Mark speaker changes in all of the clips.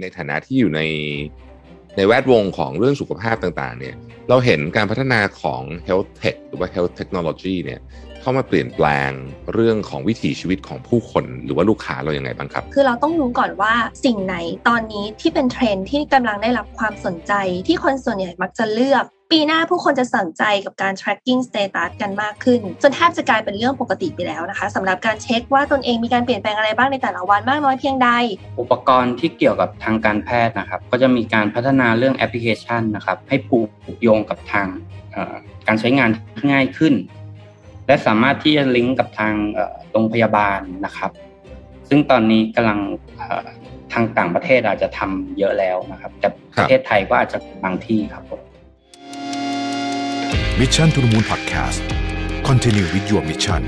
Speaker 1: ในฐานะที่อยู่ในในแวดวงของเรื่องสุขภาพต่างๆเนี่ยเราเห็นการพัฒนาของ health tech หรือว่า health technology เนี่ย เข้ามาเปลี่ยนแปลงเรื่องของวิถีชีวิตของผู้คนหรือว่าลูกค้าเรายัางไงบ้างครับ
Speaker 2: คือเราต้องรู้ก่อนว่าสิ่งไหนตอนนี้ที่เป็นเทรนที่กำลังได้รับความสนใจ ที่คนส่วนใหญ่มักจะเลือก ปีหน้าผู้คนจะสนใจกับการ tracking status กันมากขึ้น จนแทบจะกลายเป็นเรื่องปกติไปแล้วนะคะสำหรับการเช็คว่าตนเองมีการเปลี่ยนแปลงอะไรบ้างในแต่ละวันมากน้อยเพียงใด
Speaker 3: อุปกรณ์ที่เกี่ยวกับทางการแพทย์นะครับ ก็จะมีการพัฒนาเรื่องแอปพลิเคชันนะครับให้ผูกโยงกับทางการใช้งานง่ายขึ้น และสามารถที่จะลิงก์กับทางโรงพยาบาลนะครับ ซึ่งตอนนี้กำลังทางต่างประเทศอาจจะทำเยอะแล้วนะครับ แต่ประเทศไทยก็อาจจะบางที่ครับผม
Speaker 4: Mission to the Moon Podcast Continue with your mission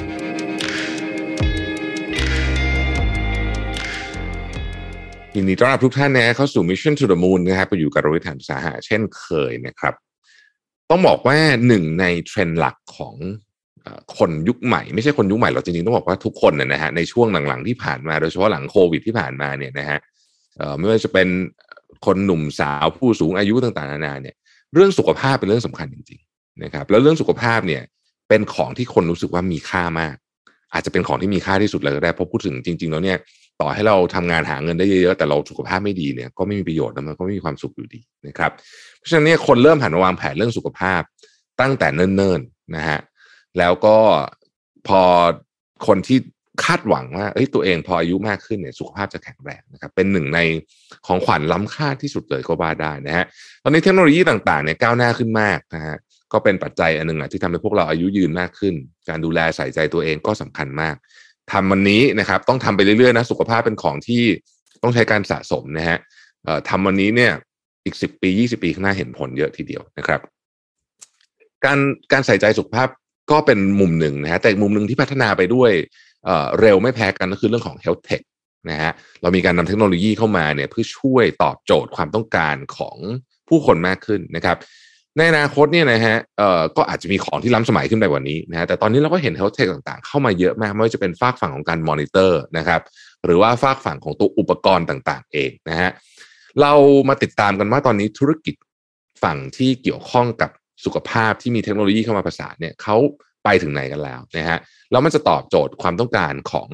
Speaker 1: ยินดีต้อนรับทุกท่านนะเข้าสู่ Mission to the Moon นะครับไปอยู่กับรวิทานสาหะเช่นเคยนะครับ ต้องบอกว่าหนึ่งในเทรนด์หลักของ คนยุคใหม่ไม่ใช่คนยุคใหม่หรอกจริงๆต้องบอกว่าทุกคนนะฮะในช่วงหลังๆที่ผ่านมาโดยเฉพาะหลังโควิดที่ผ่านมาเนี่ยนะฮะไม่ว่าจะเป็นคนหนุ่มสาวผู้สูงอายุต่างๆนานาเนี่ย เรื่องสุขภาพเป็นเรื่องสำคัญจริงๆนะครับ แล้วเรื่องสุขภาพเนี่ยเป็นของที่คนรู้สึกว่ามีค่ามาก อาจจะเป็นของที่มีค่าที่สุดเลยก็ได้เพราะพูดถึงจริง ๆ แล้วเนี่ยต่อให้เราทำงานหาเงินได้เยอะๆแต่เราสุขภาพไม่ดีเนี่ยก็ไม่มีประโยชน์แล้วมันก็ไม่มีความสุขอยู่ดีนะครับ เพราะฉะนั้นเนี่ยคนเริ่มหันมาวางแผนเรื่องสุขภาพตั้งแต่เนิ่นๆนะฮะ แล้วก็พอคนที่คาดหวังว่าเอ้ยตัวเองพออายุมากขึ้นเนี่ยสุขภาพจะแข็งแรงนะครับเป็นหนึ่งในของขวัญล้ำค่าที่สุดเลยก็ว่าได้นะฮะตอนนี้เทคโนโลยีต่างๆเนี่ยก้าวหน้าขึ้นมากนะฮะก็เป็นปัจจัยอันหนึ่งอะที่ทำให้พวกเราอายุยืนมากขึ้น การดูแลใส่ใจตัวเองก็สำคัญมากทำวันนี้นะครับ ต้องทำไปเรื่อยๆนะสุขภาพเป็นของที่ต้องใช้การสะสมนะฮะทำวันนี้เนี่ยอีกสิบปียี่สิบปีข้างหน้าเห็นผลเยอะทีเดียวนะครับ การการใส่ใจสุขภาพ ก็เป็นมุมหนึ่งนะฮะแต่มุมหนึ่งที่พัฒนาไปด้วยเเร็วไม่แพ้กันก็คือเรื่องของ health tech นะฮะเรามีการนำเทคโนโลยีเข้ามาเนี่ยเพื่อช่วยตอบโจทย์ความต้องการของผู้คนมากขึ้นนะครับในอนาคตเนี่ยนะฮะเอ่อก็อาจจะมีของที่ล้ำสมัยขึ้นไปกว่านี้นะฮะแต่ตอนนี้เราก็เห็น health tech ต่างๆ เข้ามาเยอะมาก ไม่ว่าจะเป็นฝากฝั่งของการมอนิเตอร์นะครับ หรือว่าฝากฝั่งของตัวอุปกรณ์ต่างๆ เองนะฮะเรามาติดตามกันว่าตอนนี้ธุรกิจฝั่งที่เกี่ยวข้องกับ สุขภาพที่มีเทคโนโลยีเข้ามาประสานเนี่ยเขาไปถึงไหนกันแล้วนะฮะแล้วมันจะตอบโจทย์ความต้องการของ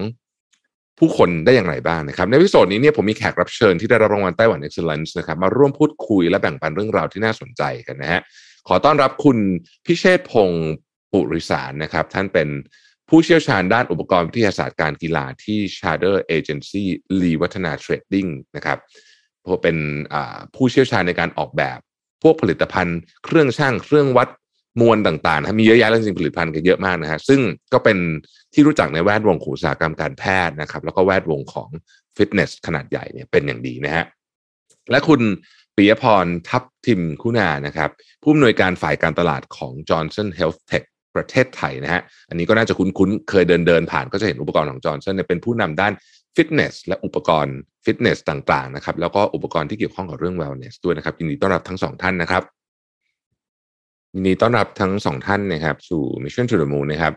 Speaker 1: ผู้คนได้อย่างไรบ้างนะครับ ในวิดีโอนี้เนี่ยผมมีแขกรับเชิญที่ได้รับรางวัลไต้หวัน Excellence นะครับมาร่วมพูดคุยและแบ่งปันเรื่องราวที่น่าสนใจกันนะฮะขอต้อนรับคุณพิเชษพงศ์ปุริสารนะครับ ท่านเป็นผู้เชี่ยวชาญด้านอุปกรณ์วิทยาศาสตร์การกีฬาที่ Shader Agency ลีวัฒนาเทรดดิ้งนะครับเป็นผู้เชี่ยวชาญในการออกแบบ พวกผลิตภัณฑ์เครื่องช่างเครื่องวัดมวลต่างๆนะมีเยอะแยะจริงผลิตภัณฑ์กันเยอะมากนะฮะซึ่งก็เป็นที่รู้จักในแวดวงอุตสาหกรรมการแพทย์นะครับ แล้วก็แวดวงของฟิตเนสขนาดใหญ่เนี่ยเป็นอย่างดีนะฮะและคุณปิยพรทับทิมคุณานะครับ ผู้อำนวยการฝ่ายการตลาดของ Johnson Health Tech ประเทศไทยนะฮะอันนี้ก็น่าจะคุ้นๆ เคยเดินเดินผ่านก็จะเห็นอุปกรณ์ของ Johnson เป็นผู้นำด้านฟิตเนสและอุปกรณ์ ฟิตเนสต่างๆนะครับแล้วก็อุปกรณ์ที่เกี่ยวข้องกับเรื่อง wellness ด้วยนะครับยินดีต้อนรับทั้งสองท่านนะครับยินดีต้อนรับทั้งสองท่านนะครับ สู่ Mission to the Moon นะครับ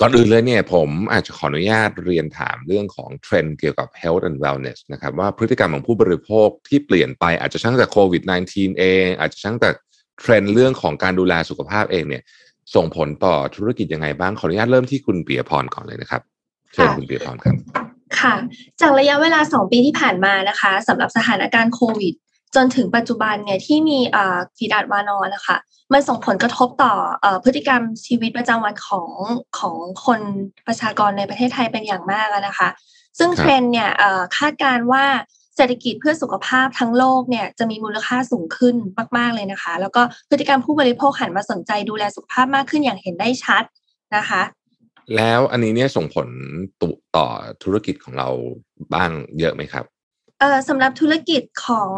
Speaker 1: ก่อนอื่นเลยเนี่ยผมอาจจะขออนุญาตเรียนถามเรื่องของเทรนด์เกี่ยวกับ health and wellness นะครับว่าพฤติกรรมของผู้บริโภคที่เปลี่ยนไปอาจจะทั้งจากโควิด -19 เอง อาจจะทั้งจากเทรนด์เรื่องของการดูแลสุขภาพเองเนี่ย ส่งผลต่อธุรกิจยังไงบ้างขออนุญาตเริ่มที่คุณปิยพรก่อนเลยนะครับเชิญคุณปิยพรครับ
Speaker 2: ค่ะ จากระยะเวลา 2 ปีที่ผ่านมานะคะสำหรับสถานการณ์โควิด จนถึงปัจจุบันเนี่ยที่มีฟีดอัดวานอนนะคะมันส่งผลกระทบต่อพฤติกรรมชีวิตประจำวันของของคนประชากรในประเทศไทยเป็นอย่างมากนะคะ ซึ่งเทรนด์เนี่ยคาดการว่าเศรษฐกิจเพื่อสุขภาพทั้งโลกเนี่ยจะมีมูลค่าสูงขึ้นมากๆเลยนะคะ แล้วก็พฤติกรรมผู้บริโภคหันมาสนใจดูแลสุขภาพมากขึ้นอย่างเห็นได้ชัดนะคะ
Speaker 1: แล้วอันนี้เนี่ยส่งผลต่อธุรกิจของเราบ้างเยอะไหมครับ
Speaker 2: เอ่อสำหรับธุรกิจของ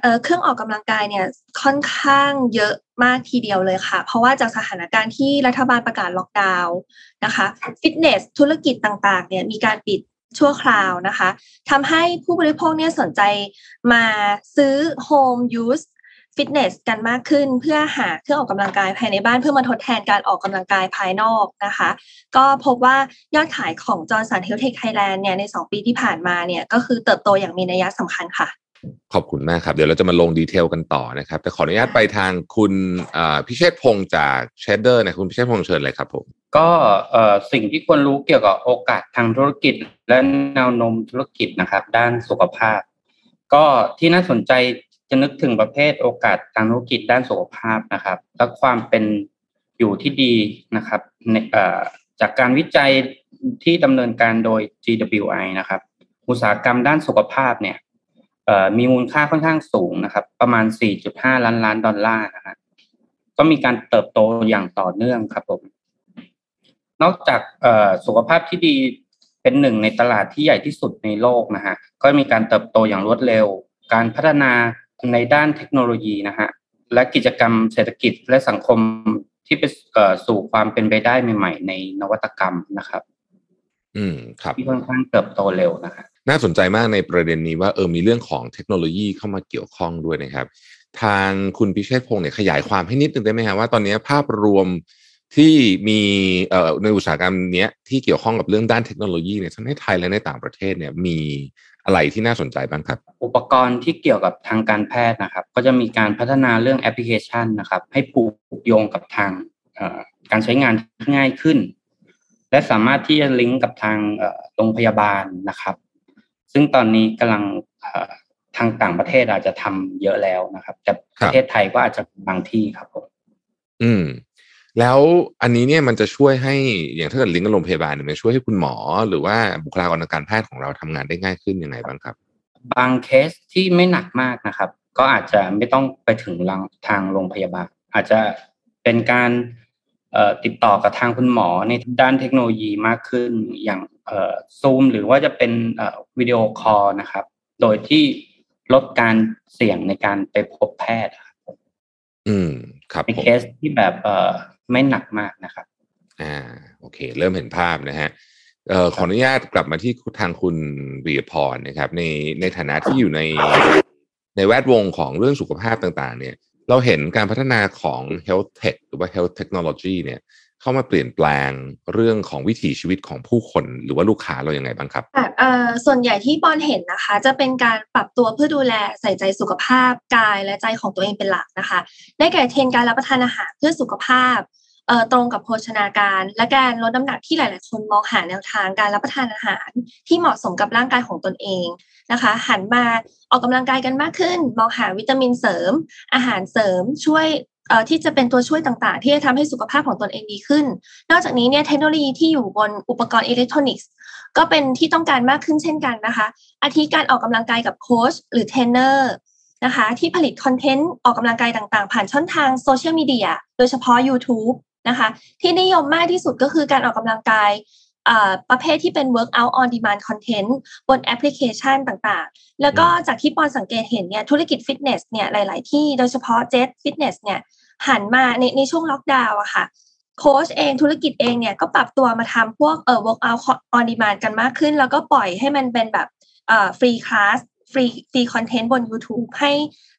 Speaker 2: เอ่อเครื่องออกกำลังกายเนี่ยค่อนข้างเยอะมากทีเดียวเลยค่ะ เพราะว่าจากสถานการณ์ที่รัฐบาลประกาศล็อกดาวน์นะคะฟิตเนสธุรกิจต่างๆเนี่ยมีการปิดชั่วคราวนะคะทำให้ผู้บริโภคเนี่ยสนใจมาซื้อ Home Use ฟิตเนสกันมากขึ้น เพื่อหาเครื่องออกกำลังกายภายในบ้านเพื่อมาทดแทนการออกกำลังกายภายนอกนะคะ ก็พบว่ายอดขายของ Johnson Health Tech Thailand เนี่ยใน 2 ปีที่ผ่านมาเนี่ยก็คือเติบโตอย่างมีนัยสำคัญค่ะ
Speaker 1: ขอบคุณมากครับ เดี๋ยวเราจะมาลง detail กันต่อนะครับแต่ขออนุญาตไปทางคุณพิเชษพงศ์จากเชดเดอร์นะคุณพิเชษพงศ์เชิญเลยครับผม
Speaker 3: ก็สิ่งที่ควรรู้เกี่ยวกับโอกาสทางธุรกิจและแนวโน้มธุรกิจนะครับ ด้านสุขภาพ ก็ที่น่าสนใจ จะนึกถึงประเภทโอกาสทางธุรกิจด้านสุขภาพนะครับ และความเป็นอยู่ที่ดีนะครับจากการวิจัยที่ดำเนินการโดย GWI นะครับ อุตสาหกรรมด้านสุขภาพเนี่ยมีมูลค่าค่อนข้างสูงนะครับ ประมาณ 4.5 ล้านล้านดอลลาร์นะครับก็มีการเติบโตอย่างต่อเนื่องครับผมนอกจากสุขภาพที่ดีเป็นหนึ่งในตลาดที่ใหญ่ที่สุดในโลกนะฮะก็มีการเติบโตอย่างรวดเร็ว การพัฒนา ในด้านเทคโนโลยีนะฮะและกิจกรรมเศรษฐกิจและสังคมที่ไปสู่ความเป็นไปได้ใหม่ๆในนวัตกรรมนะครับ
Speaker 1: อืมครับ
Speaker 3: ที่ค่อนข้างเติบโตเร็วนะครับ
Speaker 1: น่าสนใจมากในประเด็นนี้ว่าเออมีเรื่องของเทคโนโลยีเข้ามาเกี่ยวข้องด้วยนะครับ ทางคุณพิเชษพงศ์เนี่ยขยายความให้นิดนึงได้ไหมครับว่าตอนนี้ภาพรวมที่มีเอ่อในอุตสาหกรรมเนี้ยที่เกี่ยวข้องกับเรื่องด้านเทคโนโลยีเนี่ยทั้งในไทยและในต่างประเทศเนี่ยมี อะไรที่น่าสนใจบ้างครับ
Speaker 3: อุปกรณ์ที่เกี่ยวกับทางการแพทย์นะครับ ก็จะมีการพัฒนาเรื่องแอปพลิเคชันนะครับ ให้ผูกโยงกับทางการใช้งานง่ายขึ้น และสามารถที่จะลิงก์กับทางโรงพยาบาลนะครับ ซึ่งตอนนี้กำลังทางต่างประเทศอาจจะทำเยอะแล้วนะครับ แต่ประเทศไทยก็อาจจะบางที่ครับผม
Speaker 1: อืม แล้วอันนี้เนี่ยมันจะช่วยให้อย่างถ้าเกิดลิงก์กับโรงพยาบาลเนี่ยมันช่วยให้คุณหมอ หรือว่าบุคลากรทางการแพทย์ของเราทำงานได้ง่ายขึ้นยังไงบ้างครับ
Speaker 3: บางเคสที่ไม่หนักมากนะครับ ก็อาจจะไม่ต้องไปถึงทางโรงพยาบาล อาจจะเป็นการติดต่อกับทางคุณหมอในด้านเทคโนโลยีมากขึ้นอย่างซูมหรือว่าจะเป็นวิดีโอคอลนะครับ โดยที่ลดการเสี่ยงในการไปพบแพทย์ครับ
Speaker 1: อืมครับ
Speaker 3: ในเคสที่แบบเอ่อ ไม่หนักมากนะครับ
Speaker 1: อ่าโอเค เริ่มเห็นภาพนะฮะเอ่อขออนุญาตกลับมาที่ทางคุณปิยพรนะครับ ในในฐานะที่อยู่ในในแวดวงของเรื่องสุขภาพต่าง ๆ เนี่ย เราเห็นการพัฒนาของ health tech หรือว่า health technology เนี่ย เข้ามาเปลี่ยนแปลงเรื่องของวิถีชีวิตของผู้คนหรือว่าลูกค้าเราอยัางไงบ้างครับ
Speaker 2: ส่วนใหญ่ที่ปอนเห็นนะคะ จะเป็นการปรับตัวเพื่อดูแลใส่ใจสุขภาพกายและใจของตัวเองเป็นหลักนะคะ ได้แก่เทรนการรับประทานอาหารเพื่อสุขภาพตรงกับโภชนาการ และการลดน้ำหนักที่หลาย ๆ คนมองหาแนวทางการรับประทานอาหาร ที่เหมาะสมกับร่างกายของตนเองนะคะ หันมาออกกำลังกายกันมากขึ้น มองหาวิตามินเสริม อาหารเสริมช่วย ที่จะเป็นตัวช่วยต่างๆ ที่จะทำให้สุขภาพของตนเองดีขึ้น นอกจากนี้เนี่ยเทคโนโลยีที่อยู่บนอุปกรณ์อิเล็กทรอนิกส์ก็เป็นที่ต้องการมากขึ้นเช่นกันนะคะ อาทิการออกกำลังกายกับโค้ชหรือเทรนเนอร์นะคะที่ผลิตคอนเทนต์ออกกำลังกายต่างๆ ผ่านช่องทางโซเชียลมีเดียโดยเฉพาะ YouTube นะคะที่นิยมมากที่สุดก็คือการออกกำลังกายประเภทที่เป็น workout on demand content บนแอปพลิเคชันต่างๆ แล้วก็จากที่ปอนสังเกตเห็นเนี่ยธุรกิจฟิตเนสเนี่ยหลาย ๆ ที่โดยเฉพาะ Jetts Fitness เนี่ย หันมาในในช่วงล็อกดาวน์อะค่ะโค้ชเองธุรกิจเองเนี่ยก็ปรับตัวมาทำพวกเอ่อ workout on demand กันมากขึ้น แล้วก็ปล่อยให้มันเป็นแบบเอ่อ free class free free content บน YouTube ให้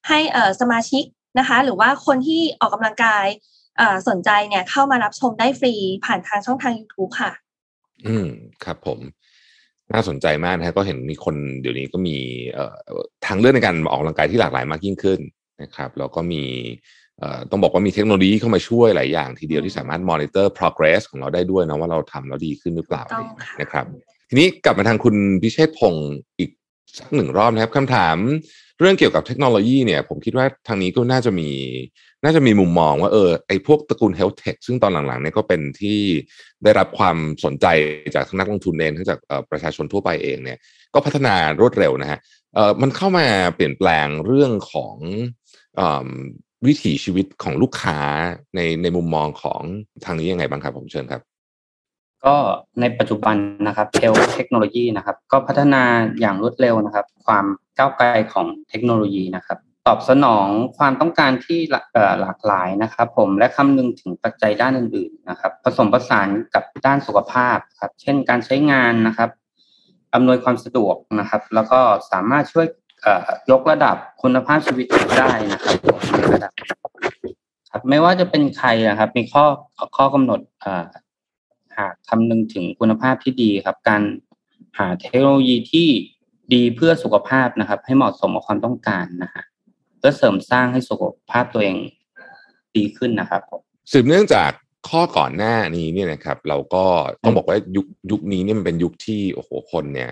Speaker 2: ให้เอ่อสมาชิกนะคะ หรือว่าคนที่ออกกำลังกายเอ่อสนใจเนี่ยเข้ามารับชมได้ฟรีผ่านทางช่องทาง YouTube ค่ะ
Speaker 1: อืมครับผมน่าสนใจมากนะก็เห็นมีคนเดี๋ยวนี้ก็มีเอ่อทางเลือกในการออกกำลังกายที่หลากหลายมากยิ่งขึ้นนะครับ แล้วก็มี ต้องบอกว่ามีเทคโนโลยีเข้ามาช่วยหลายอย่างทีเดียวที่สามารถมอนิเตอร์ progress ของเราได้ด้วยนะว่าเราทำแล้วดีขึ้นหรือเปล่านะครับ ทีนี้กลับมาทางคุณพิเชษพงศ์อีกสักหนึ่งรอบนะครับคำถามเรื่องเกี่ยวกับเทคโนโลยีเนี่ย ผมคิดว่าทางนี้ก็น่าจะมี น่าจะมีมุมมองว่าเออไอพวกตระกูล health tech ซึ่งตอนหลังๆเนี่ยก็เป็นที่ได้รับความสนใจจากนักลงทุนเองทั้งจากประชาชนทั่วไปเองเนี่ย ก็พัฒนารวดเร็วนะฮะเออมันเข้ามาเปลี่ยนแปลงเรื่องของ วิถีชีวิตของลูกค้าในในมุมมองของทางนี้ยังไงบ้างครับผมเชิญครับ
Speaker 3: ก็ในปัจจุบันนะครับเทลเทคโนโลยีนะครับ ก็พัฒนาอย่างรวดเร็วนะครับ ความก้าวไกลของเทคโนโลยีนะครับ ตอบสนองความต้องการที่หลากหลายนะครับ ผมและคำนึงถึงปัจจัยด้านอื่น ๆนะครับ ผสมผสานกับด้านสุขภาพครับ เช่นการใช้งานนะครับอำนวยความสะดวกนะครับ แล้วก็สามารถช่วย ยกระดับคุณภาพชีวิตได้นะครับระดับครับไม่ว่าจะเป็นใครนะครับ มีข้อข้อกำหนดหากคำนึงถึงคุณภาพที่ดีครับ การหาเทคโนโลยีที่ดีเพื่อสุขภาพนะครับ ให้เหมาะสมกับความต้องการนะฮะเพื่อเสริมสร้างให้สุขภาพตัวเองดีขึ้นนะครับ
Speaker 1: สืบเนื่องจากข้อก่อนหน้านี้เนี่ยนะครับ เราก็ต้องบอกว่ายุคยุคนี้เนี่ยมันเป็นยุคที่โอ้โหคนเนี่ย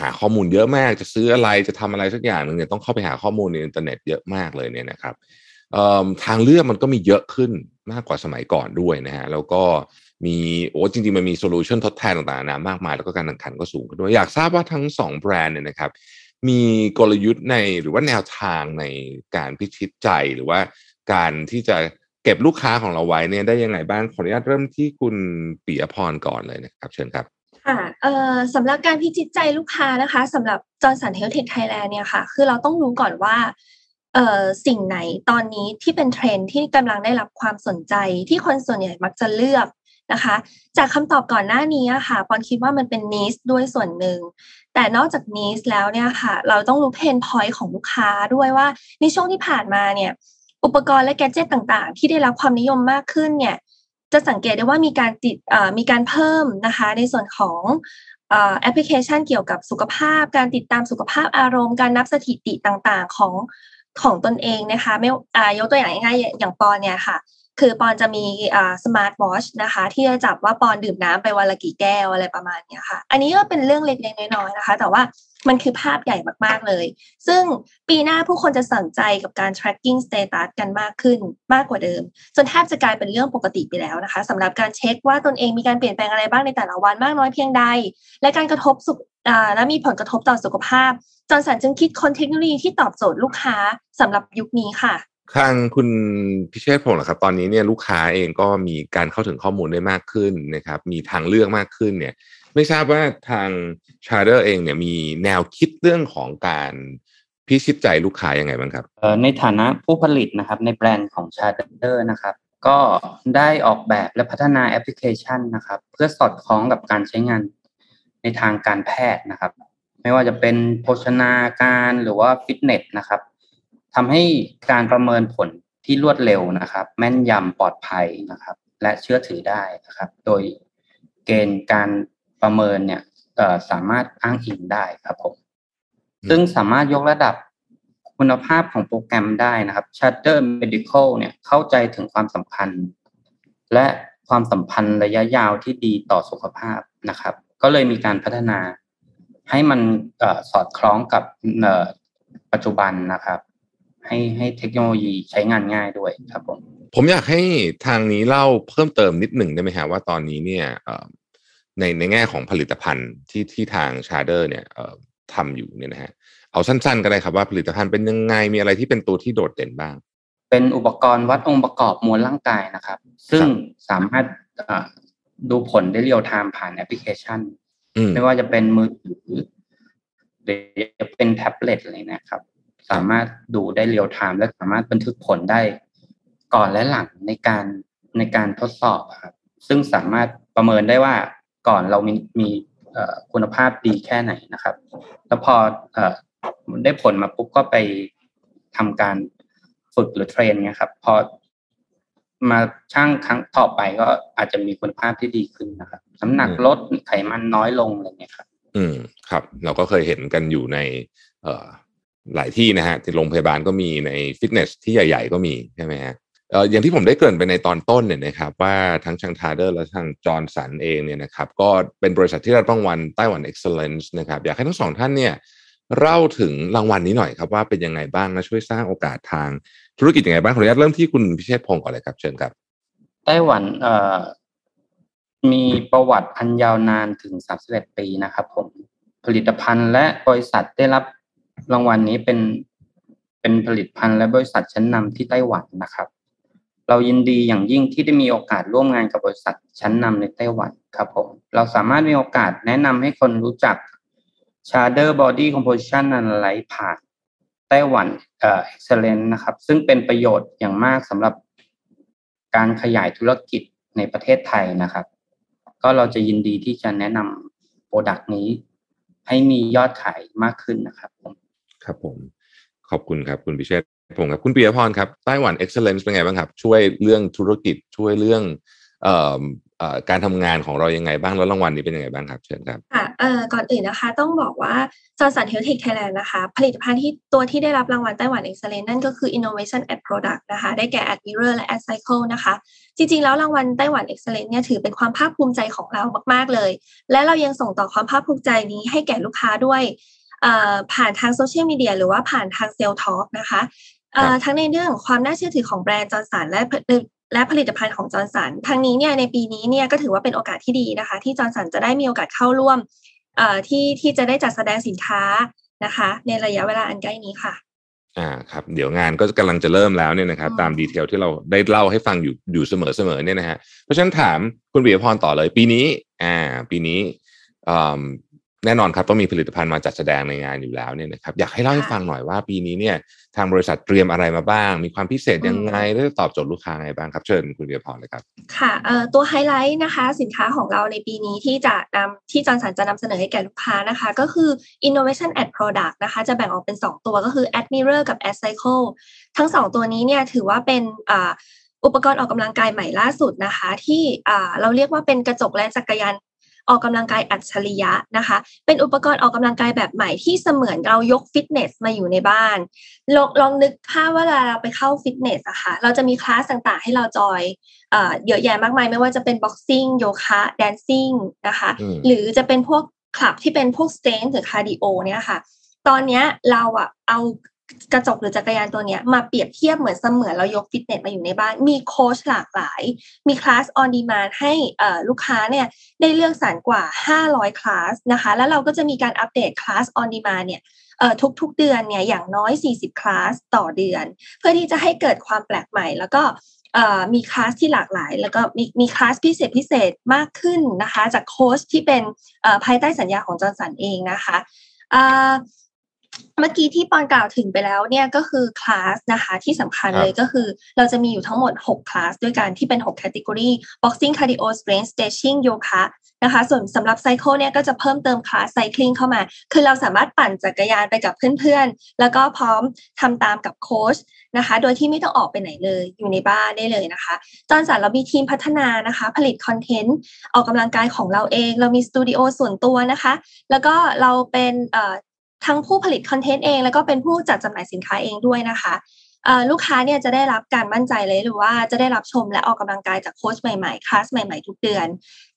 Speaker 1: หาข้อมูลเยอะมากจะซื้ออะไรจะทำอะไรสักอย่างหนึ่งเนี่ยต้องเข้าไปหาข้อมูลในอินเทอร์เน็ตเยอะมากเลยเนี่ยนะครับทางเลือกมันก็มีเยอะขึ้นมากกว่าสมัยก่อนด้วยนะฮะแล้วก็มีโอ้จริงๆ มันมี solution ทดแทนต่างๆนามากมาย แล้วก็การแข่งขันก็สูงขึ้นด้วย อยากทราบว่าทั้งสองแบรนด์เนี่ยนะครับ มีกลยุทธ์ในหรือว่าแนวทางในการพิชิตใจหรือว่าการที่จะเก็บลูกค้าของเราไว้เนี่ยได้ยังไงบ้างขออนุญาตเริ่มที่คุณปิยพรก่อนเลยนะครับ เชิญครับ
Speaker 2: ค่ะเอ่อสำหรับการพิชิตใจลูกค้านะคะสำหรับ Johnson Health Tech Thailand เนี่ยค่ะ คือเราต้องรู้ก่อนว่าเอ่อสิ่งไหนตอนนี้ที่เป็นเทรนด์ที่กำลังได้รับความสนใจที่คนส่วนใหญ่มักจะเลือกนะคะ จากคำตอบก่อนหน้านี้อะค่ะปอนคิดว่ามันเป็น needs ด้วยส่วนหนึ่ง แต่นอกจาก needs แล้วเนี่ยค่ะ เราต้องรู้ pain point ของลูกค้าด้วยว่าในช่วงที่ผ่านมาเนี่ยอุปกรณ์และ gadget ต่างๆ ที่ได้รับความนิยมมากขึ้นเนี่ย จะสังเกตได้ว่ามีการติดมีการเพิ่มนะคะในส่วนของอแอปพลิเคชันเกี่ยวกับสุขภาพ การติดตามสุขภาพอารมณ์ การนับสถิติต่างๆของของตนเองนะคะไม่ยกตัวอย่างง่ายๆอย่างปอนเนี่ยค่ะ คือปอนจะมีสมาร์ทวอชนะคะ ที่จะจับว่าปอนดื่มน้ำไปวันละกี่แก้วอะไรประมาณเนี้ยค่ะ อันนี้ก็เป็นเรื่องเล็กๆน้อยๆนะคะ แต่ว่า มันคือภาพใหญ่มากๆเลย ซึ่งปีหน้าผู้คนจะสนใจกับการ tracking status กันมากขึ้นมากกว่าเดิม จนแทบจะกลายเป็นเรื่องปกติไปแล้วนะคะสำหรับการเช็คว่าตนเองมีการเปลี่ยนแปลงอะไรบ้างในแต่ละวันมากน้อยเพียงใด และการกระทบสุขและมีผลกระทบต่อสุขภาพ Johnson จึงคิดค้นเทคโนโลยีที่ตอบโจทย์ลูกค้าสำหรับยุคนี้ค่ะ
Speaker 1: ทางคุณพิเชษพงศ์เหรอครับตอนนี้เนี่ยลูกค้าเองก็มีการเข้าถึงข้อมูลได้มากขึ้นนะครับมีทางเลือกมากขึ้นเนี่ย ไม่ทราบว่าทาง Charder เองเนี่ยมีแนวคิดเรื่องของการพิชิตใจลูกค้ายังไงบ้างครับ
Speaker 3: ในฐานะผู้ผลิตนะครับในแบรนด์ของ Charder นะครับ ก็ได้ออกแบบและพัฒนาแอปพลิเคชันนะครับ เพื่อสอดคล้องกับการใช้งานในทางการแพทย์นะครับ ไม่ว่าจะเป็นโภชนาการหรือว่าฟิตเนสนะครับทำให้การประเมินผลที่รวดเร็วนะครับ แม่นยำปลอดภัยนะครับ และเชื่อถือได้นะครับ โดยเกณฑ์การ ประเมินเนี่ยเอ่อสามารถอ้างอิงได้ครับผม ซึ่งสามารถยกระดับคุณภาพของโปรแกรมได้นะครับ Shutter Medical เนี่ยเข้าใจถึงความสำคัญ และความสัมพันธ์ระยะยาวที่ดีต่อสุขภาพนะครับ ก็เลยมีการพัฒนาให้มันเออสอดคล้องกับเอ่อปัจจุบันนะครับ ให้ให้เทคโนโลยีใช้งานง่ายด้วยครับผม
Speaker 1: ผมอยากให้ทางนี้เล่าเพิ่มเติมนิดหนึ่งได้ไหมฮะว่าตอนนี้เนี่ยเอ่อ ในในแง่ของผลิตภัณฑ์ที่ที่ทางชาร์เดอร์เนี่ยเอ่อทำอยู่เนี่ยนะฮะเอาสั้นๆ ก็ได้ครับว่าผลิตภัณฑ์เป็นยังไงมีอะไรที่เป็นตัวที่โดดเด่นบ้าง
Speaker 3: เป็นอุปกรณ์วัดองค์ประกอบมวลร่างกายนะครับ ซึ่งสามารถเอ่อดูผลได้เรียลไทม์ผ่านแอปพลิเคชัน
Speaker 1: อืม
Speaker 3: ไม่ว่าจะเป็นมือถือหรือจะเป็นแท็บเล็ตอะไรนะครับ สามารถดูได้เรียลไทม์และสามารถบันทึกผลได้ก่อนและหลังในการในการทดสอบอะครับ ซึ่งสามารถประเมินได้ว่า ก่อนเรามีมีเอ่อคุณภาพดีแค่ไหนนะครับ แล้วพอเอ่อได้ผลมาปุ๊บก็ไปทำการฝึกหรือ train เนี่ยครับ พอมาชั่งครั้งต่อไปก็อาจจะมีคุณภาพที่ดีขึ้นนะครับน้ำหนักลดไขมันน้อยลงอะไรเงี้ยครับ
Speaker 1: อืมครับ เราก็เคยเห็นกันอยู่ใน เอ่อหลายที่นะฮะที่โรงพยาบาลก็มีในฟิตเนสที่ใหญ่ ๆ ก็มีใช่ไหมฮะเอ่อ อย่างที่ผมได้เกริ่นไปในตอนต้นเนี่ยนะครับว่าทั้งทาง Charder และทาง Johnson เองเนี่ยนะครับก็เป็นบริษัทที่รับรางวัลไต้หวัน Excellence นะครับอยากให้ทั้งสองท่านเนี่ยเล่าถึงรางวัลนี้หน่อยครับว่าเป็นยังไงบ้างและช่วยสร้างโอกาสทางธุรกิจยังไงบ้างขออนุญาตเริ่มที่คุณพิเชษพงศ์ก่อนเลยครับเชิญครับ
Speaker 3: ไต้หวันเอ่อมีประวัติอันยาวนานถึง 31 ปีนะครับผมผลิตภัณฑ์และบริษัทได้รับรางวัลนี้เป็นเป็นผลิตภัณฑ์และบริษัทชั้นนำที่ไต้หวันนะครับ เรายินดีอย่างยิ่งที่ได้มีโอกาสร่วมงานกับบริษัทชั้นนำในไต้หวันครับผม เราสามารถมีโอกาสแนะนำให้คนรู้จัก Charder Body Composition Analyzer ผ่านไต้หวันเอ่อ Excellence นะครับ ซึ่งเป็นประโยชน์อย่างมากสำหรับการขยายธุรกิจในประเทศไทยนะครับ ก็เราจะยินดีที่จะแนะนำ product นี้ ให้มียอดขายมากขึ้นนะครับ
Speaker 1: ครับผม ขอบคุณครับคุณพิเชษ ผมครับคุณปียพรครับไต้หวัน Excellence เป็นไงบ้างครับ ช่วยเรื่องธุรกิจช่วยเรื่องออการทำงานของเรายังไงบ้างแล้วรางวัลนี้เป็นยังไงบ้างครับเชิญครับ
Speaker 2: ค่ะเอ่อก่อนอื่นนะคะ ต้องบอกว่า Johnson Health Tech Thailand นะคะ ผลิตภัณฑ์ที่ตัวที่ได้รับรางวัลไต้หวัน Excellence นั่นก็คือ Innovation at Product นะคะ ได้แก่ At Mirror และ At Cycle นะคะ จริงๆ แล้วรางวัลไต้หวัน Excellence เนี่ยถือเป็นความภาคภูมิใจของเรามาก ๆ เลย และเรายังส่งต่อความภาคภูมิใจนี้ให้แก่ลูกค้าด้วยผ่านทางโซเชียลมีเดียหรือว่าผ่านทาง sales talk นะคะ ทั้งในเรื่องของความน่าเชื่อถือของแบรนด์ Johnson และและผลิตภัณฑ์ของ Johnson ทั้งนี้เนี่ยในปีนี้เนี่ยก็ถือว่าเป็นโอกาสที่ดีนะคะ ที่ Johnson จะได้มีโอกาสเข้าร่วมเอ่อที่ที่จะได้จัดแสดงสินค้านะคะ ในระยะเวลาอันใกล้นี้ค่ะ
Speaker 1: อ่าครับเดี๋ยวงานก็กำลังจะเริ่มแล้วเนี่ยนะครับ
Speaker 2: อืม
Speaker 1: ตาม detail ที่เราได้เล่าให้ฟังอยู่อยู่เสมอเสมอเนี่ยนะฮะเพราะฉะนั้นถามคุณบีพรต่อเลย ปีนี้อ่าปีนี้อืม แน่นอนครับต้องมีผลิตภัณฑ์มาจัดแสดงในงานอยู่แล้วเนี่ยนะครับอยากให้เล่าให้ฟังหน่อยว่าปีนี้เนี่ยทางบริษัทเตรียมอะไรมาบ้าง มีความพิเศษยังไงและจะตอบโจทย์ลูกค้าไงบ้างครับเชิญคุณบีพรเลยครับ
Speaker 2: ค่ะเอ่อตัวไฮไลท์นะคะ สินค้าของเราในปีนี้ที่จะนำที่ Johnson จะนำเสนอให้แก่ลูกค้านะคะ ก็คือ innovation at product นะคะ จะแบ่งออกเป็น 2 ตัวก็คือ At Mirror กับ At Cycle ทั้ง 2 ตัวนี้เนี่ยถือว่าเป็นอ่าอุปกรณ์ออกกำลังกายใหม่ล่าสุดนะคะ ที่อ่าเราเรียกว่าเป็นกระจกและจักรยาน ออกกำลังกายอัจฉริยะนะคะ เป็นอุปกรณ์ออกกำลังกายแบบใหม่ที่เสมือนเรายกฟิตเนสมาอยู่ในบ้านลองลองนึกภาพว่าเวลาเราไปเข้าฟิตเนสอะค่ะเราจะมีคลาสต่างๆ ให้เราจอยเอ่อเยอะแยะมากมาย ไม่ว่าจะเป็น boxing โยคะ dancing นะคะ
Speaker 1: อืม
Speaker 2: หรือจะเป็นพวกคลาสที่เป็นพวก strength หรือคาร์ดิโอเนี่ยค่ะ ตอนเนี้ยเราอะเอา กระจกหรือจักรยานตัวเนี้ยมาเปรียบเทียบเหมือนเสมือนเรายกฟิตเนสมาอยู่ในบ้าน มีโค้ชหลากหลาย มีคลาส on demand ให้ลูกค้าเนี่ยได้เลือกสรรกว่า 500 คลาสนะคะ แล้วเราก็จะมีการอัปเดตคลาส on demand เนี่ยทุกๆเดือนเนี่ยอย่างน้อย 40 คลาสต่อเดือน เพื่อที่จะให้เกิดความแปลกใหม่ แล้วก็มีคลาสที่หลากหลาย แล้วก็มีมีคลาสพิเศษพิเศษมากขึ้นนะคะ จากโค้ชที่เป็นภายใต้สัญญาของ Johnson เองนะคะ เมื่อกี้ที่ปอนกล่าวถึงไปแล้วเนี่ยก็คือคลาสนะคะที่สำคัญ
Speaker 1: ครับ
Speaker 2: เลยก็คือ เราจะมีอยู่ทั้งหมด 6 คลาสด้วยกันที่เป็น6 category boxing cardio strength stretching yoga นะคะส่วนสำหรับ Cycle เนี่ยก็จะเพิ่มเติมคลาส cycling เข้ามา คือเราสามารถปั่นจักรยานไปกับเพื่อนๆ แล้วก็พร้อมทำตามกับโค้ชนะคะ โดยที่ไม่ต้องออกไปไหนเลย อยู่ในบ้านได้เลยนะคะ Johnson เรามีทีมพัฒนานะคะ ผลิตคอนเทนต์ออกกำลังกายของเราเอง เรามีสตูดิโอส่วนตัวนะคะ แล้วก็เราเป็นเอ่อ ทั้งผู้ผลิตคอนเทนต์เอง แล้วก็เป็นผู้จัดจำหน่ายสินค้าเองด้วยนะคะเอ่อลูกค้าเนี่ยจะได้รับการมั่นใจเลยหรือว่าจะได้รับชมและออกกำลังกายจากโค้ชใหม่ๆ คลาสใหม่ๆ ทุกเดือน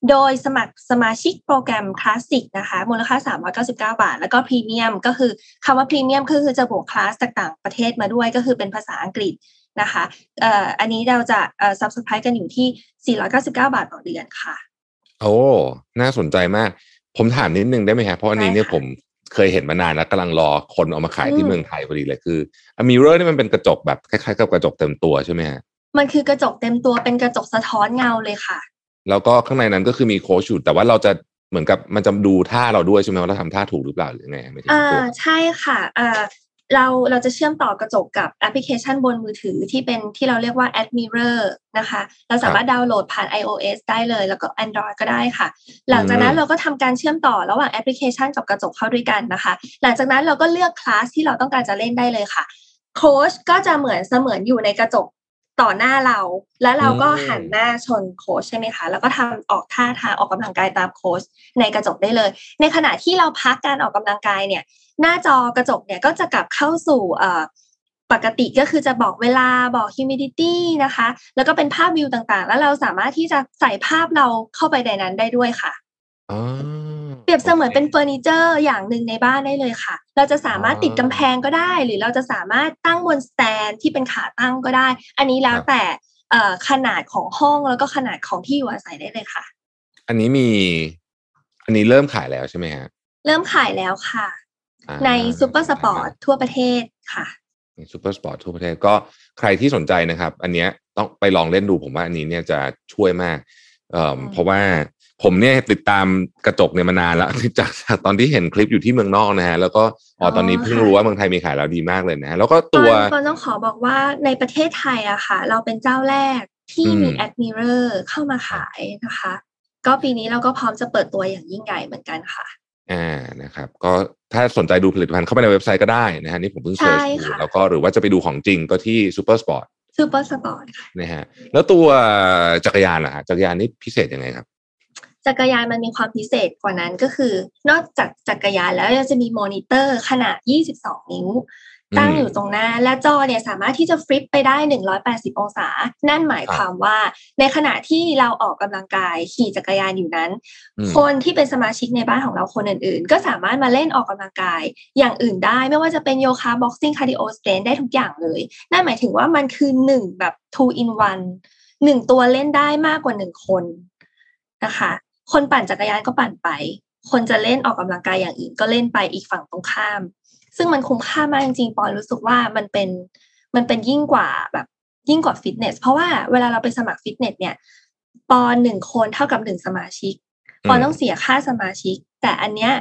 Speaker 2: โดยสมัครสมาชิกโปรแกรมคลาสสิกนะคะ มูลค่า 399 บาท แล้วก็พรีเมียมก็คือคำว่าพรีเมียมก็คือจะบวกคลาสจากต่างประเทศมาด้วยก็คือเป็นภาษาอังกฤษนะคะเอ่ออันนี้เราจะเอ่อ subscribe กันอยู่ที่ 499 บาทต่อเดือนค่ะ
Speaker 1: โอ้ น่าสนใจมาก ผมถามนิดนึงได้ไหมครับเพราะอันนี้เนี่ย
Speaker 2: ได้ค่ะ
Speaker 1: ผม เคยเห็นมานานแล้วกำลังรอคนเอามาขายที่
Speaker 2: อืม
Speaker 1: เมืองไทยพอดีเลยคือ At Mirror นี่มันเป็นกระจกแบบคล้ายๆกับกระจกเต็มตัวใช่ไหมฮะ
Speaker 2: มันคือกระจกเต็มตัวเป็นกระจกสะท้อนเงาเลยค่ะ
Speaker 1: แล้วก็ข้างในนั้นก็คือมีโค้ชอยู่แต่ว่าเราจะเหมือนกับมันจะดูท่าเราด้วยใช่ไหมว่าเราทำท่าถูกหรือเปล่าหรือไงไม่ถึง
Speaker 2: อ่า
Speaker 1: ตัว
Speaker 2: ใช่ค่ะอ่า เราเราจะเชื่อมต่อกระจกกับแอปพลิเคชันบนมือถือที่เป็นที่เราเรียกว่า At Mirror นะคะ เราสามารถดาวน์โหลดผ่าน iOS ได้เลย แล้วก็ Android ก็ได้ค่ะ หลังจากนั้นเราก็ทำการเชื่อมต่อระหว่างแอปพลิเคชันกับกระจกเข้าด้วยกันนะคะ หลังจากนั้นเราก็เลือกคลาสที่เราต้องการจะเล่นได้เลยค่ะโค้ชก็จะเหมือนเสมือนอยู่ในกระจก ต่อหน้าเรา แล้วเราก็
Speaker 1: อืม
Speaker 2: หันหน้าชนโค้ชใช่ไหมคะ แล้วก็ทำออกท่าทางออกกำลังกายตามโค้ชในกระจกได้เลย ในขณะที่เราพักการออกกำลังกายเนี่ย หน้าจอกระจกเนี่ยก็จะกลับเข้าสู่เอ่อปกติก็คือจะบอกเวลาบอก humidity นะคะ แล้วก็เป็นภาพวิวต่างๆ แล้วเราสามารถที่จะใส่ภาพเราเข้าไปในนั้นได้ด้วยค่ะ
Speaker 1: อ๋อ
Speaker 2: เปรียบเสมือนเป็นเฟอร์นิเจอร์อย่างหนึ่งในบ้านได้เลยค่ะ เราจะสามารถติดกำแพงก็ได้ หรือเราจะสามารถตั้งบน stand ที่เป็นขาตั้งก็ได้ อันนี้แล้วแต่เอ่อขนาดของห้องแล้วก็ขนาดของที่อยู่อาศัยได้เลยค่ะ
Speaker 1: อันนี้มี อันนี้เริ่มขายแล้วใช่ไหมฮะ
Speaker 2: เริ่มขายแล้วค่ะ
Speaker 1: อ่า
Speaker 2: ในซูเปอร์สปอร์ตทั่วประเทศค่ะ
Speaker 1: ในซูเปอร์สปอร์ตทั่วประเทศก็ใครที่สนใจนะครับ อันเนี้ยต้องไปลองเล่นดูผมว่าอันนี้เนี่ยจะช่วยมากเอ่อ
Speaker 2: อืม
Speaker 1: เพราะว่า ผมเนี่ยติดตามกระจกเนี่ยมานานแล้วจากจากตอนที่เห็นคลิปอยู่ที่เมืองนอกนะฮะแล้วก็อ๋อตอนนี้เพิ่งรู้ว่าเมืองไทยมีขายแล้วดีมากเลยนะฮะแล้วก็ตัว
Speaker 2: ปอนปอนต้องขอบอกว่าในประเทศไทยอะค่ะ เราเป็นเจ้าแรกที่มี
Speaker 1: อืม
Speaker 2: @Mirror เข้ามาขายนะคะ ก็ปีนี้เราก็พร้อมจะเปิดตัวอย่างยิ่งใหญ่เหมือนกันค่ะ
Speaker 1: อ่านะครับก็ถ้าสนใจดูผลิตภัณฑ์เข้าไปในเว็บไซต์ก็ได้นะฮะนี่ผมเพิ่ง search
Speaker 2: ใช่
Speaker 1: ดู
Speaker 2: ค่ะ
Speaker 1: แล้วก็หรือว่าจะไปดูของจริงก็ที่ Super Sport
Speaker 2: ซูเปอร์สปอร์ตค่ะ
Speaker 1: นะฮะแล้วตัวจักรยานล่ะฮะจักรยานนี่พิเศษยังไงครับ
Speaker 2: จักรยานมันมีความพิเศษกว่านั้นก็คือ นอกจากจักรยานแล้วยังจะมีมอนิเตอร์ขนาด 22 นิ้ว
Speaker 1: อืม
Speaker 2: ตั้งอยู่ตรงหน้า และจอเนี่ยสามารถที่จะ flip ไปได้ 180 องศา นั่นหมายความว่า ในขณะที่เราออกกำลังกายขี่จักรยานอยู่นั้น
Speaker 1: อืม
Speaker 2: คนที่เป็นสมาชิกในบ้านของเราคนอื่นๆ ก็สามารถมาเล่นออกกำลังกายอย่างอื่นได้ ไม่ว่าจะเป็นโยคะ boxing cardio strength ได้ทุกอย่างเลย นั่นหมายถึงว่ามันคือหนึ่งแบบ two in one หนึ่งตัวเล่นได้มากกว่าหนึ่งคนนะคะ คนปั่นจักรยานก็ปั่นไป คนจะเล่นออกกำลังกายอย่างอื่นก็เล่นไปอีกฝั่งตรงข้าม ซึ่งมันคุ้มค่ามากจริงๆปอนรู้สึกว่ามันเป็นมันเป็นยิ่งกว่าแบบยิ่งกว่าฟิตเนส เพราะว่าเวลาเราไปสมัครฟิตเนสเนี่ย ปอนหนึ่งคนเท่ากับหนึ่งสมาชิก ปอนต้องเสียค่าสมาชิก แต่อันเนี้ย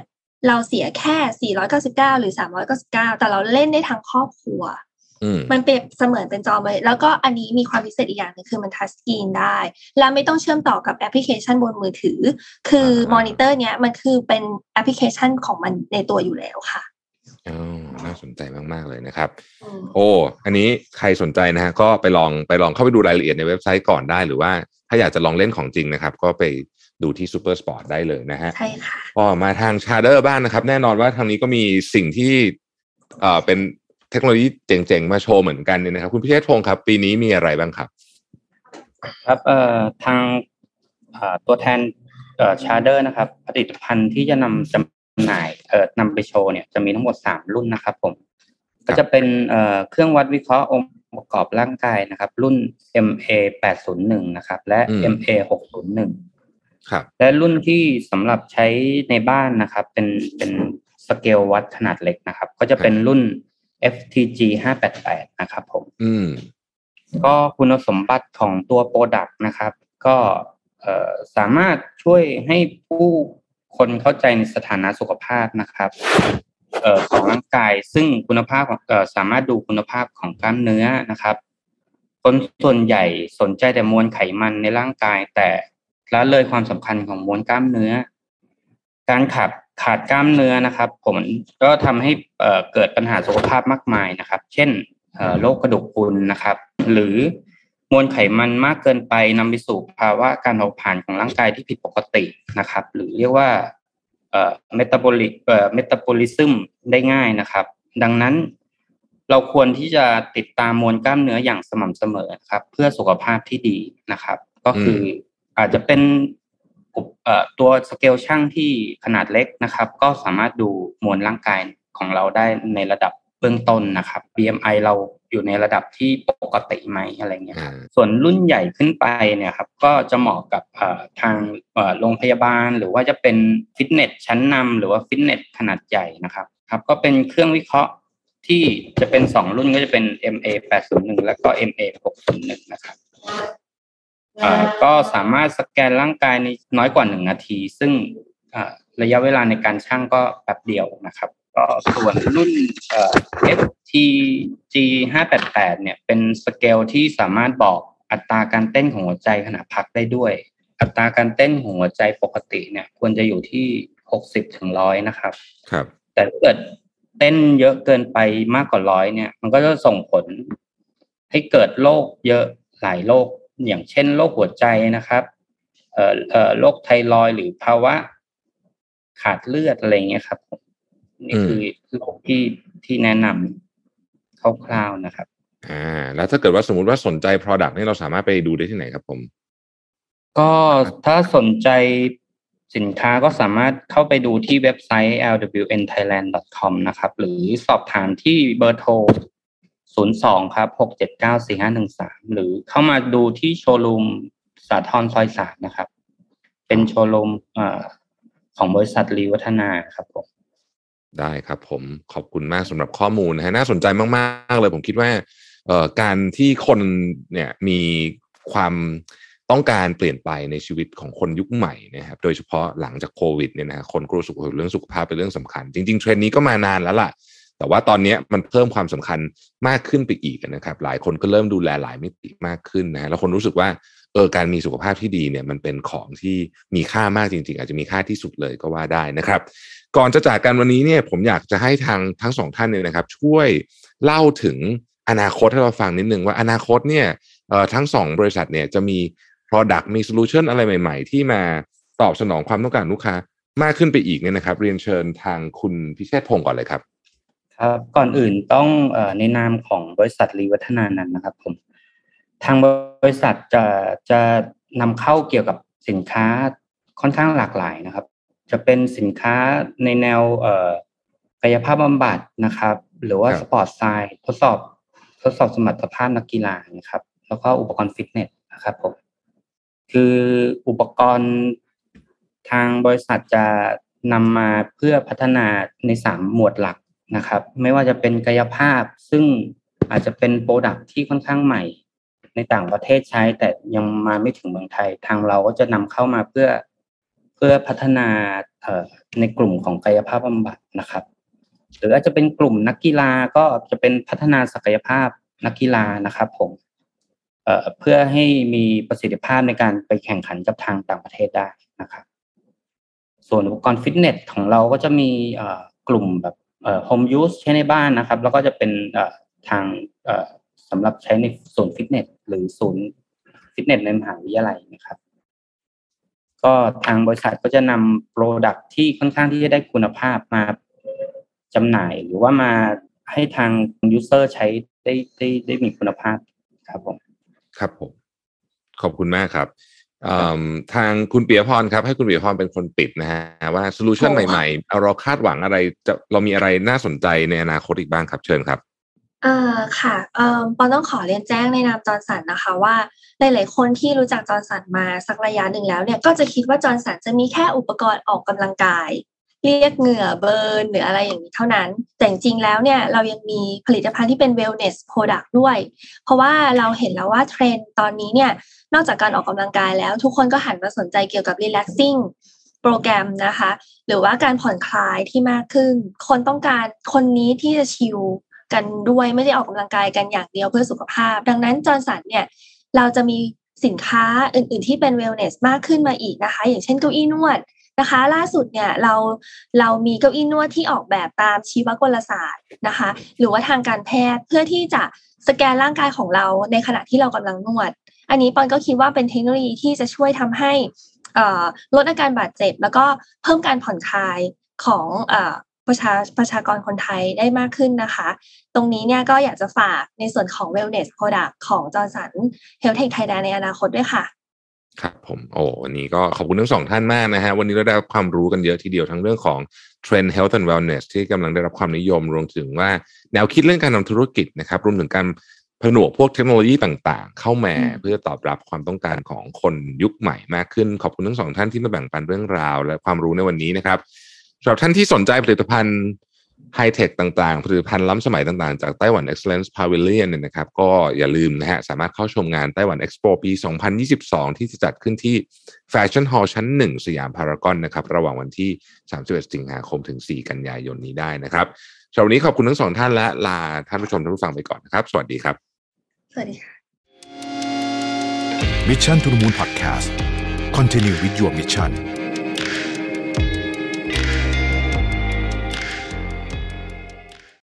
Speaker 2: เราเสียแค่ 499 หรือ 399 แต่เราเล่นได้ทั้งครอบครัว
Speaker 1: อื ม
Speaker 2: มันเปรียบเสมือนเป็นจอเลย แล้วก็อันนี้มีความพิเศษอีกอย่างหนึงคือมัน touch screen ได้ แล้วไม่ต้องเชื่อมต่อกับแอปพลิเคชันบนมือถือ คือมอนิเตอร์เนี้ยมันคือเป็นแอปพลิเคชันของมันในตัวอยู่แล้วค่ะ
Speaker 1: อ๋อน่าสนใจมากๆเลยนะครับ
Speaker 2: อืม
Speaker 1: โอ้ อันนี้ใครสนใจนะฮะก็ไปลองไปลองเข้าไปดูรายละเอียดในเว็บไซต์ก่อนได้ หรือว่าถ้าอยากจะลองเล่นของจริงนะครับ ก็ไปดูที่ Super Sport ได้เลยนะฮะ
Speaker 2: ใช่ค่ะ
Speaker 1: ก็มาทาง Charder บ้างนะครับ แน่นอนว่าทางนี้ก็มีสิ่งที่เอ่อเป็น เทคโนโลยีเจ๋งๆ มาโชว์เหมือนกันเนี่ยนะครับ คุณพิเชษพงศ์ครับ ปีนี้มีอะไรบ้างครับ
Speaker 3: ครับเอ่อทางเอ่อตัวแทนเอ่อ Charder นะครับ ผลิตภัณฑ์ที่จะนำจำหน่ายเอ่อนำไปโชว์เนี่ยจะมีทั้งหมดสามรุ่นนะครับผม ก็จะเป็นเอ่อเครื่องวัดวิเคราะห์องค์ประกอบร่างกายนะครับ รุ่น MA 801นะครับ และ
Speaker 1: อืม
Speaker 3: MA 601
Speaker 1: ครับ
Speaker 3: และรุ่นที่สำหรับใช้ในบ้านนะครับ เป็นเป็นสเกลวัดขนาดเล็กนะครับ ก็จะเป็นรุ่น FTG 588นะครับผม
Speaker 1: อืม
Speaker 3: ก็คุณสมบัติของตัว product นะครับ ก็เอ่อสามารถช่วยให้ผู้คนเข้าใจในสถานะสุขภาพนะครับเอ่อของร่างกายซึ่งคุณภาพของเอ่อสามารถดูคุณภาพของกล้ามเนื้อนะครับ คนส่วนใหญ่สนใจแต่มวลไขมันในร่างกาย แต่ละเลยความสำคัญของมวลกล้ามเนื้อ การขาด ขาดกล้ามเนื้อนะครับ ผมก็ทำให้เอ่อเกิดปัญหาสุขภาพมากมายนะครับ เช่นเอ่อโรคกระดูกพรุนนะครับ หรือมวลไขมันมากเกินไปนำไปสู่ภาวะการเผาผลาญของร่างกายที่ผิดปกตินะครับ หรือเรียกว่าเอ่อเมตาบอลิเอ่อเมตาบอลิซึมได้ง่ายนะครับ ดังนั้นเราควรที่จะติดตามมวลกล้ามเนื้ออย่างสม่ำเสมอครับ เพื่อสุขภาพที่ดีนะครับ ก็คือออาจจะเป็นอุปเอ่อ ตัวสเกลช่างที่ขนาดเล็กนะครับ ก็สามารถดูมวลร่างกายของเราได้ในระดับเบื้องต้นนะครับ BMI เราอยู่ในระดับที่ปกติไหมอะไรเงี้ยครับ
Speaker 1: อ่า
Speaker 3: ส่วนรุ่นใหญ่ขึ้นไปเนี่ยครับก็จะเหมาะกับเอ่อทางเอ่อโรงพยาบาล หรือว่าจะเป็นฟิตเนสชั้นนำหรือว่าฟิตเนสขนาดใหญ่นะครับครับ ก็เป็นเครื่องวิเคราะห์ที่จะเป็นสองรุ่นก็จะเป็น MA 801 แล้วก็ MA 601 นะครับเอ่อ ก็สามารถสแกนร่างกายในน้อยกว่าหนึ่งนาที ซึ่งเอ่อระยะเวลาในการชั่งก็แป๊บเดียวนะครับ ก็ส่วนรุ่นเอ่อ FTG 588เนี่ยเป็นสเกลที่สามารถบอกอัตราการเต้นของหัวใจขณะพักได้ด้วย อัตราการเต้นของหัวใจปกติเนี่ยควรจะอยู่ที่60ถึงร้อยนะครับ
Speaker 1: ครับ
Speaker 3: แต่ถ้าเกิดเต้นเยอะเกินไปมากกว่าร้อยเนี่ย มันก็จะส่งผลให้เกิดโรคเยอะหลายโรค อย่างเช่นโรคหัวใจนะครับเอ่อเอ่อโรคไทรอยด์หรือภาวะขาดเลือดอะไรเงี้ยครับผมนี่คือโรคที่ที่แนะนำคร่าวๆนะครับ
Speaker 1: อ่า แล้วถ้าเกิดว่าสมมติว่าสนใจ Product นี่เราสามารถไปดูได้ที่ไหนครับผม
Speaker 3: ก็ถ้าสนใจสินค้าก็สามารถเข้าไปดูที่เว็บไซต์ lwnthailand.com นะครับ หรือสอบถามที่เบอร์โทร 02 ครับ 679 4513 หรือเข้ามาดูที่โชว์รูมสาทรซอยสามนะครับ เป็นโชว์รูมอของบริษัทรีวัฒนาครับผม
Speaker 1: ได้ครับผมขอบคุณมากสำหรับข้อมูลนะฮะน่าสนใจมากๆเลย ผมคิดว่าการที่คนเนี่ยมีความต้องการเปลี่ยนไปในชีวิตของคนยุคใหม่นะครับ โดยเฉพาะหลังจากโควิดเนี่ยนะฮะคนก็รู้สึกเรื่องสุขภาพเป็นเรื่องสำคัญ จริง ๆ เทรนด์นี้ก็มานานแล้วล่ะ แต่ว่าตอนนี้มันเพิ่มความสำคัญมากขึ้นไปอีกนะครับ หลายคนก็เริ่มดูแลหลายมิติมากขึ้นนะแล้วคนรู้สึกว่าเออการมีสุขภาพที่ดีเนี่ยมันเป็นของที่มีค่ามากจริง ๆ อาจจะมีค่าที่สุดเลยก็ว่าได้นะครับ ก่อนจะจากกันวันนี้เนี่ยผมอยากจะให้ทางทั้งสองท่านเนี่ยนะครับ ช่วยเล่าถึงอนาคตให้เราฟังนิดนึงว่าอนาคตเนี่ยเออทั้งสองบริษัทเนี่ยจะมี Product มี Solution อะไรใหม่ ๆ ที่มาตอบสนองความต้องการลูกค้ามากขึ้นไปอีกเนี่ยนะครับ เรียนเชิญทางคุณพิเชษพงศ์ก่อนเลยครับ
Speaker 3: ครับก่อนอื่นต้องเอ่อในนามของบริษัทรีวัฒนานันท์นะครับผมทางบริษัทจะจะนำเข้าเกี่ยวกับสินค้าค่อนข้างหลากหลายนะครับ จะเป็นสินค้าในแนวเอ่อกายภาพบำบัดนะครับ หรือว่า
Speaker 1: ครับ
Speaker 3: sport science ทดสอบทดสอบสมรรถภาพนักกีฬานะครับ แล้วก็อุปกรณ์ฟิตเนสนะครับผมคืออุปกรณ์ทางบริษัทจะนำมาเพื่อพัฒนาในสามหมวดหลัก นะครับ ไม่ว่าจะเป็นกายภาพซึ่งอาจจะเป็นโปรดักที่ค่อนข้างใหม่ ในต่างประเทศใช้ แต่ยังมาไม่ถึงเมืองไทย ทางเราก็จะนำเข้ามาเพื่อเพื่อพัฒนาเอ่อในกลุ่มของกายภาพบำบัดนะครับ หรืออาจจะเป็นกลุ่มนักกีฬาก็จะเป็นพัฒนาศักยภาพนักกีฬานะครับผมเอ่อเพื่อให้มีประสิทธิภาพในการไปแข่งขันกับทางต่างประเทศได้นะครับ ส่วนอุปกรณ์ฟิตเนสของเราก็จะมีเอ่อกลุ่มแบบ เอ่อ home use ใช้ในบ้านนะครับ แล้วก็จะเป็นเอ่อทางเอ่อสำหรับใช้ในศูนย์ฟิตเนสหรือศูนย์ฟิตเนสในมหาวิทยาลัยนะครับ ก็ทางบริษัทก็จะนำ product ที่ค่อนข้างที่จะได้คุณภาพมาจำหน่าย หรือว่ามาให้ทาง user ใช้ได้ได้ได้มีคุณภาพครับผม
Speaker 1: ครับผมขอบคุณมากครับ ทางคุณเปียพรครับ ให้คุณเปียพรเป็นคนปิดนะฮะว่า solution
Speaker 2: โอ้
Speaker 1: ใหม่ๆเอาเราคาดหวังอะไรจะเรามีอะไรน่าสนใจในอนาคตอีกบ้างครับ เชิญครับ
Speaker 2: เอ่อค่ะเอ่อปอนต้องขอเรียนแจ้งในนาม Johnson นะคะว่าหลายๆคนที่รู้จัก Johnson มาสักระยะหนึ่งแล้วเนี่ยก็จะคิดว่า Johnson จะมีแค่อุปกรณ์ออกกำลังกาย เรียกเหงื่อ burn หรืออะไรอย่างนี้เท่านั้น แต่จริงๆแล้วเนี่ยเรายังมีผลิตภัณฑ์ที่เป็น wellness product ด้วย เพราะว่าเราเห็นแล้วว่าเทรนด์ตอนนี้เนี่ยนอกจากการออกกำลังกายแล้ว ทุกคนก็หันมาสนใจเกี่ยวกับ relaxing โปรแกรมนะคะ หรือว่าการผ่อนคลายที่มากขึ้น คนต้องการคนนี้ที่จะ chill กันด้วยไม่ได้ออกกำลังกายกันอย่างเดียวเพื่อสุขภาพ ดังนั้น Johnson เนี่ยเราจะมีสินค้าอื่น ๆ ที่เป็น wellness มากขึ้นมาอีกนะคะ อย่างเช่นเก้าอี้นวด นะคะ ล่าสุดเนี่ยเราเรามีเก้าอี้นวดที่ออกแบบตามชีวกลศาสตร์นะคะ หรือว่าทางการแพทย์เพื่อที่จะสแกนร่างกายของเราในขณะที่เรากำลังนวด อันนี้ปอนก็คิดว่าเป็นเทคโนโลยีที่จะช่วยทำให้ลดอาการบาดเจ็บ แล้วก็เพิ่มการผ่อนคลายของอประชาประชากรคนไทยได้มากขึ้นนะคะ ตรงนี้เนี่ยก็อยากจะฝากในส่วนของ wellness product ของจอร์สัน Health Tech Thailand ในอนาคตด้วยค่ะ
Speaker 1: ผมโอ้วันนี้ก็ขอบคุณทั้งสองท่านมากนะฮะวันนี้เราได้รับความรู้กันเยอะทีเดียวทั้งเรื่องของเทรนด์ health and wellness ที่กำลังได้รับความนิยมรวมถึงว่าแนวคิดเรื่องการทำธุรกิจนะครับรวมถึงการผนวกพวกเทคโนโลยีต่างๆ เข้ามา
Speaker 2: อืม
Speaker 1: เพื่อตอบรับความต้องการของคนยุคใหม่มากขึ้น ขอบคุณทั้งสองท่านที่มาแบ่งปันเรื่องราว และความรู้ในวันนี้นะครับสำหรับท่านที่สนใจผลิตภัณฑ์ ไฮเทคต่างๆ ผลิตภัณฑ์ล้ำสมัยต่างๆ จากไต้หวัน Excellence Pavilion เนี่ยนะครับ ก็อย่าลืมนะฮะ สามารถเข้าชมงานไต้หวัน Expo ปี 2022 ที่จะจัดขึ้นที่ Fashion Hall ชั้น 1 สยามพารากอนนะครับ ระหว่างวันที่ 31 สิงหาคมถึง 4 กันยายนนี้ได้นะครับสำหรับวันนี้ขอบคุณทั้งสองท่านและลาท่านผู้ชมท่านผู้ฟังไปก่อนนะครับ สวัสดีครับ
Speaker 2: สวัสดีค่ะ
Speaker 4: Mission to the Moon Podcast Continue with your mission